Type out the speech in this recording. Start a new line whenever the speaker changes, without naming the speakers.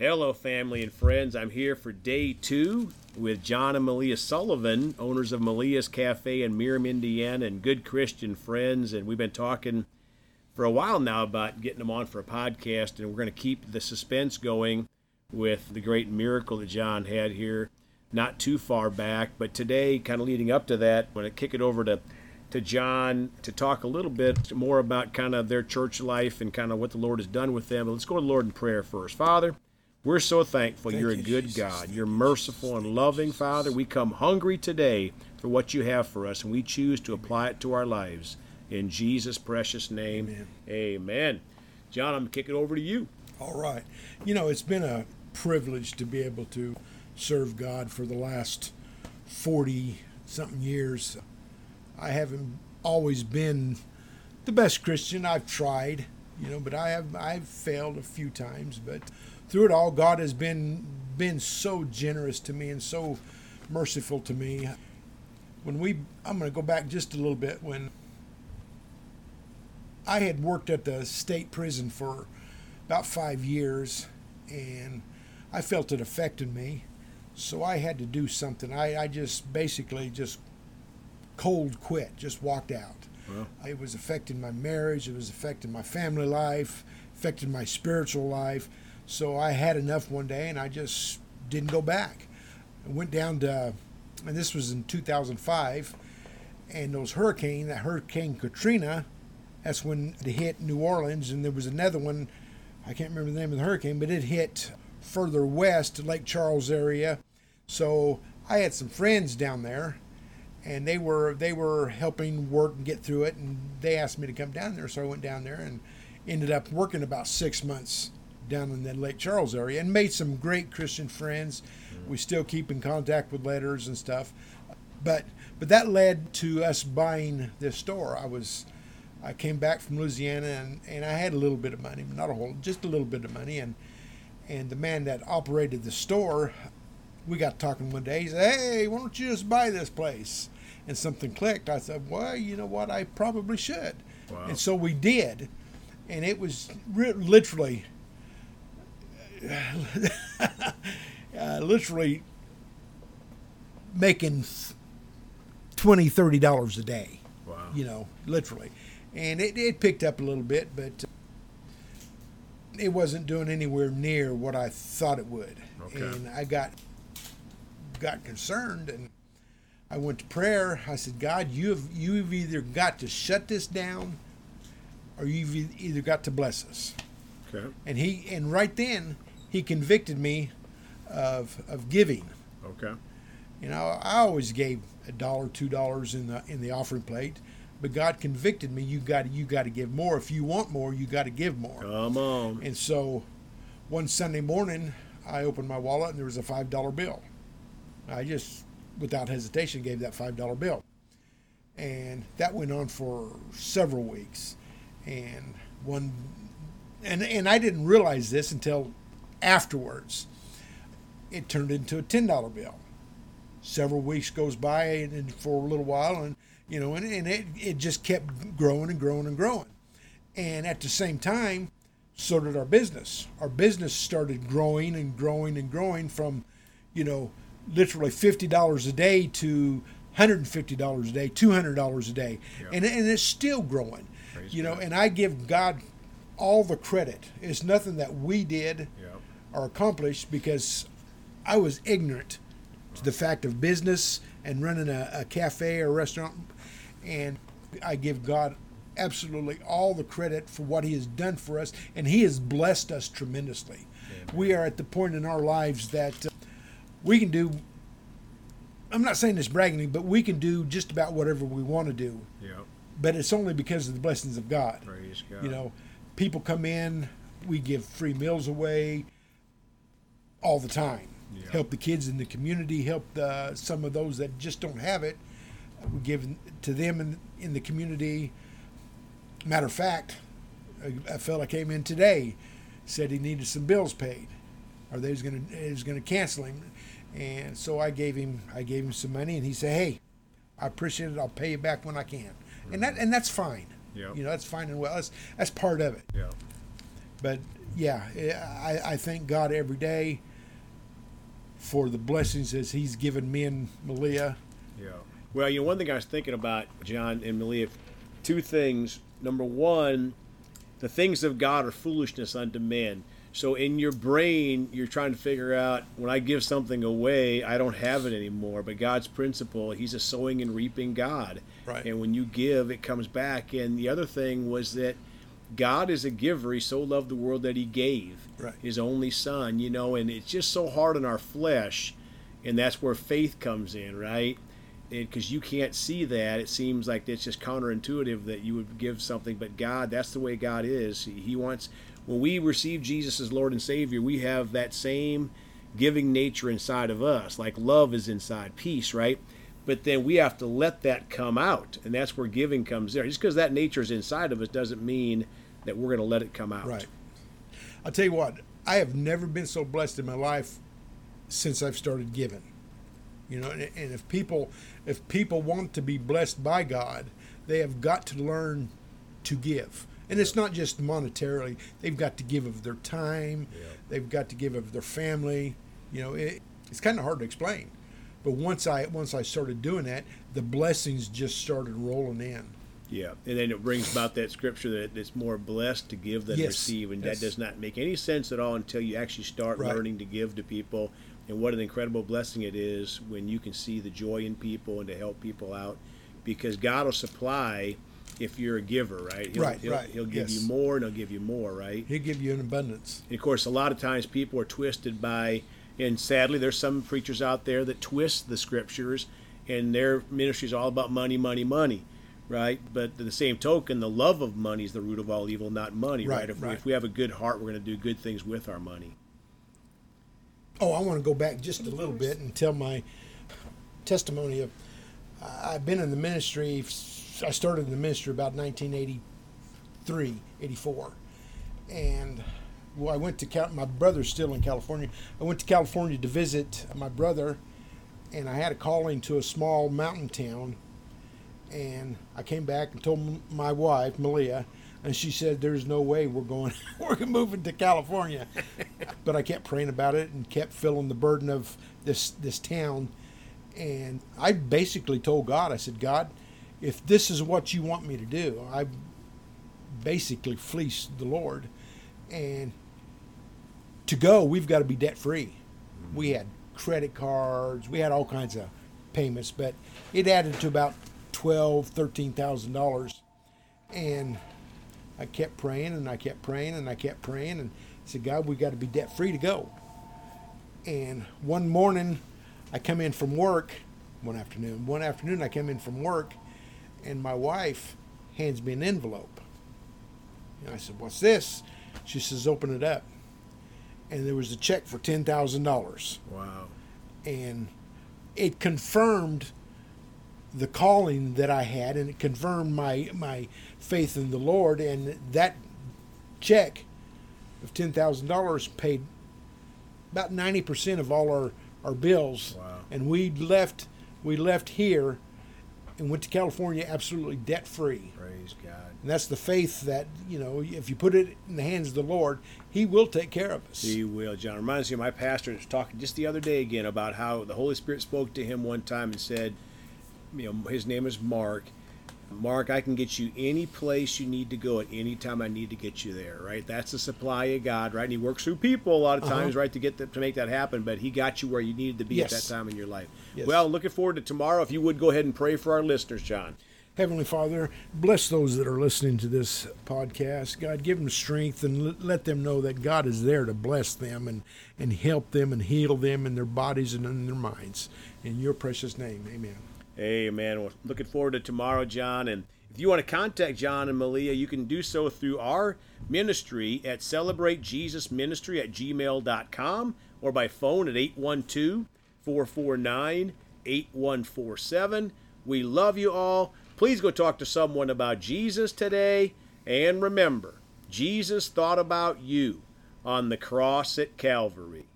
Hello, family and friends. I'm here for day two with John and Malia Sullivan, owners of Malia's Cafe in Merom, Indiana, and good Christian friends. And we've been talking for a while now about getting them on for a podcast, and we're going to keep the suspense going with the great miracle that John had here not too far back. But today, kind of leading up to that, I'm going to kick it over to to John to talk a little bit more about kind of their church life and kind of what the Lord has done with them. But let's go to the Lord in prayer first. Father, we're so thankful
Thank
you're a good
Jesus.
God. You're merciful and loving, Father. We come hungry today for what you have for us, and we choose to apply it to our lives. In Jesus' precious name,
Amen.
amen. John, I'm going to kick it over to you.
All right. You know, it's been a privilege to be able to serve God for the last 40 something years. I haven't always been the best Christian. I've tried, you know, but I have I've failed a few times, but through it all God has been been so generous to me and so merciful to me. When we I'm going to go back just a little bit when I had worked at the state prison for about five years, and I felt it affected me. So I had to do something. I, I just basically just cold quit, just walked out. It was affecting my marriage, it was affecting my family life, affecting my spiritual life. So I had enough one day and I just didn't go back. I went down to, and this was in 2005, and those hurricane, that Hurricane Katrina, that's when it hit New Orleans, and there was another one, I can't remember the name of the hurricane, but it hit further west, Lake Charles area. So I had some friends down there, and they were they were helping work and get through it, and they asked me to come down there, so I went down there and ended up working about six months down in the Lake Charles area, and made some great Christian friends. We still keep in contact with letters and stuff, but but that led to us buying this store. I was I came back from Louisiana and, and I had a little bit of money, not a whole, just a little bit of money, and and the man that operated the store, we got talking one day. He said, "Hey, why don't you just buy this place?" And something clicked. I said, "Well, you know what? I probably should."
Wow.
And so we did, and it was re- literally, uh, literally making twenty, thirty dollars a day
Wow.
you know, literally. And it, it picked up a little bit, but it wasn't doing anywhere near what I thought it would.
Okay.
And I got got concerned and I went to prayer. I said, God, you have you've either got to shut this down or you've either got to bless us.
Okay.
And he and right then he convicted me of of giving.
Okay.
You know, I always gave a dollar, two dollars in the in the offering plate, but God convicted me. You got you got to give more. If you want more, you got to give more.
Come on.
And so, one Sunday morning, I opened my wallet and there was a five dollar bill. I just, without hesitation, gave that five dollar bill, and that went on for several weeks. And one, and and I didn't realize this until afterwards. It turned into a ten dollar bill several weeks goes by and, for a little while and you know and, and it, it just kept growing and growing and growing and at the same time so did our business our business started growing and growing and growing from you know literally $50 a day to $150 a day $200 a day
Yeah.
and, and it's still growing
Praise
you know
God.
and i give god all the credit it's nothing that we did
Yeah.
Accomplished because I was ignorant to the fact of business and running a, a cafe or restaurant. And I give God absolutely all the credit for what He has done for us, and He has blessed us tremendously. We are at the point in our lives that uh, we can do. I'm not saying this bragging, but we can do just about whatever we want to do.
Yeah.
But it's only because of the blessings of God.
Praise God.
You know, people come in, we give free meals away all the time.
Yeah.
Help the kids in the community, help the, some of those that just don't have it. We give to them in, in the community. Matter of fact, a, a fella came in today, said he needed some bills paid, or they was gonna they was gonna cancel him, and so I gave him I gave him some money, and he said, "Hey, I appreciate it. I'll pay you back when I can," and that mm-hmm. and that's fine.
Yeah.
You know, that's fine and well. That's that's part of it.
Yeah.
But yeah, I, I thank God every day for the blessings as He's given me and Malia.
Yeah. Well, you know, one thing I was thinking about, John and Malia, two things. Number one, the things of God are foolishness unto men. So in your brain, you're trying to figure out when I give something away, I don't have it anymore. But God's principle, He's a sowing and reaping God.
Right.
And when you give, it comes back. And the other thing was that God is a giver. He so loved the world that He gave
right.
His only Son. You know, and it's just so hard on our flesh, and that's where faith comes in, right? because you can't see that, it seems like it's just counterintuitive that you would give something. But God, that's the way God is. He wants when we receive Jesus as Lord and Savior, we have that same giving nature inside of us, like love is inside, peace, right? But then we have to let that come out, and that's where giving comes there. Just because that nature is inside of us doesn't mean that we're going to let it come out.
Right. I'll tell you what, I have never been so blessed in my life since I've started giving. You know, and, and if people if people want to be blessed by God, they have got to learn to give and it's not just monetarily. They've got to give of their time. Yeah. They've got to give of their family. You know, it, it's kind of hard to explain. But once I once I started doing that, the blessings just started rolling in.
Yeah, and then it brings about that scripture that it's more blessed to give than
yes.
receive, and
yes.
that does not make any sense at all until you actually start
right.
learning to give to people. And what an incredible blessing it is when you can see the joy in people and to help people out, because God will supply if you're a giver, right? He'll,
right,
he'll,
right.
He'll give
yes.
you more and he'll give you more, right?
He'll give you an abundance.
And of course, a lot of times people are twisted by, and sadly, there's some preachers out there that twist the scriptures, and their ministry is all about money, money, money, right? But the same token, the love of money is the root of all evil, not money, right?
right?
If,
right.
If we have a good heart, we're going to do good things with our money.
Oh, I want to go back just a little bit and tell my testimony of I've been in the ministry I started in the ministry about 1983, 84, and well, I went to Cal- my brother's still in California. I went to California to visit my brother, and I had a calling to a small mountain town, and I came back and told my wife Malia, and she said, "There's no way we're going. we're moving to California." but I kept praying about it and kept feeling the burden of this this town, and I basically told God, I said, "God." if this is what you want me to do, I basically fleeced the Lord. And to go, we've got to be debt free. We had credit cards, we had all kinds of payments, but it added to about twelve, thirteen thousand dollars. And I kept praying and I kept praying and I kept praying and I said, God, we've got to be debt free to go. And one morning I come in from work, one afternoon, one afternoon I come in from work and my wife hands me an envelope. And I said, What's this? She says, Open it up. And there was a check for $10,000.
Wow.
And it confirmed the calling that I had, and it confirmed my, my faith in the Lord. And that check of $10,000 paid about 90% of all our, our bills.
Wow.
And we left, we left here and went to California absolutely debt free.
Praise God.
And that's the faith that, you know, if you put it in the hands of the Lord, He will take care of us.
He will, John. Reminds me of my pastor was talking just the other day again about how the Holy Spirit spoke to him one time and said, you know, his name is Mark, Mark, I can get you any place you need to go at any time I need to get you there, right? That's the supply of God, right? And He works through people a lot of times, uh-huh. right, to get the, to make that happen. But He got you where you needed to be
yes.
at that time in your life.
Yes.
Well, looking forward to tomorrow. If you would go ahead and pray for our listeners, John.
Heavenly Father, bless those that are listening to this podcast. God, give them strength and let them know that God is there to bless them and, and help them and heal them in their bodies and in their minds. In your precious name, amen.
Amen. Well, looking forward to tomorrow, John. And if you want to contact John and Malia, you can do so through our ministry at celebratejesusministry at gmail.com or by phone at 812 449 8147. We love you all. Please go talk to someone about Jesus today. And remember, Jesus thought about you on the cross at Calvary.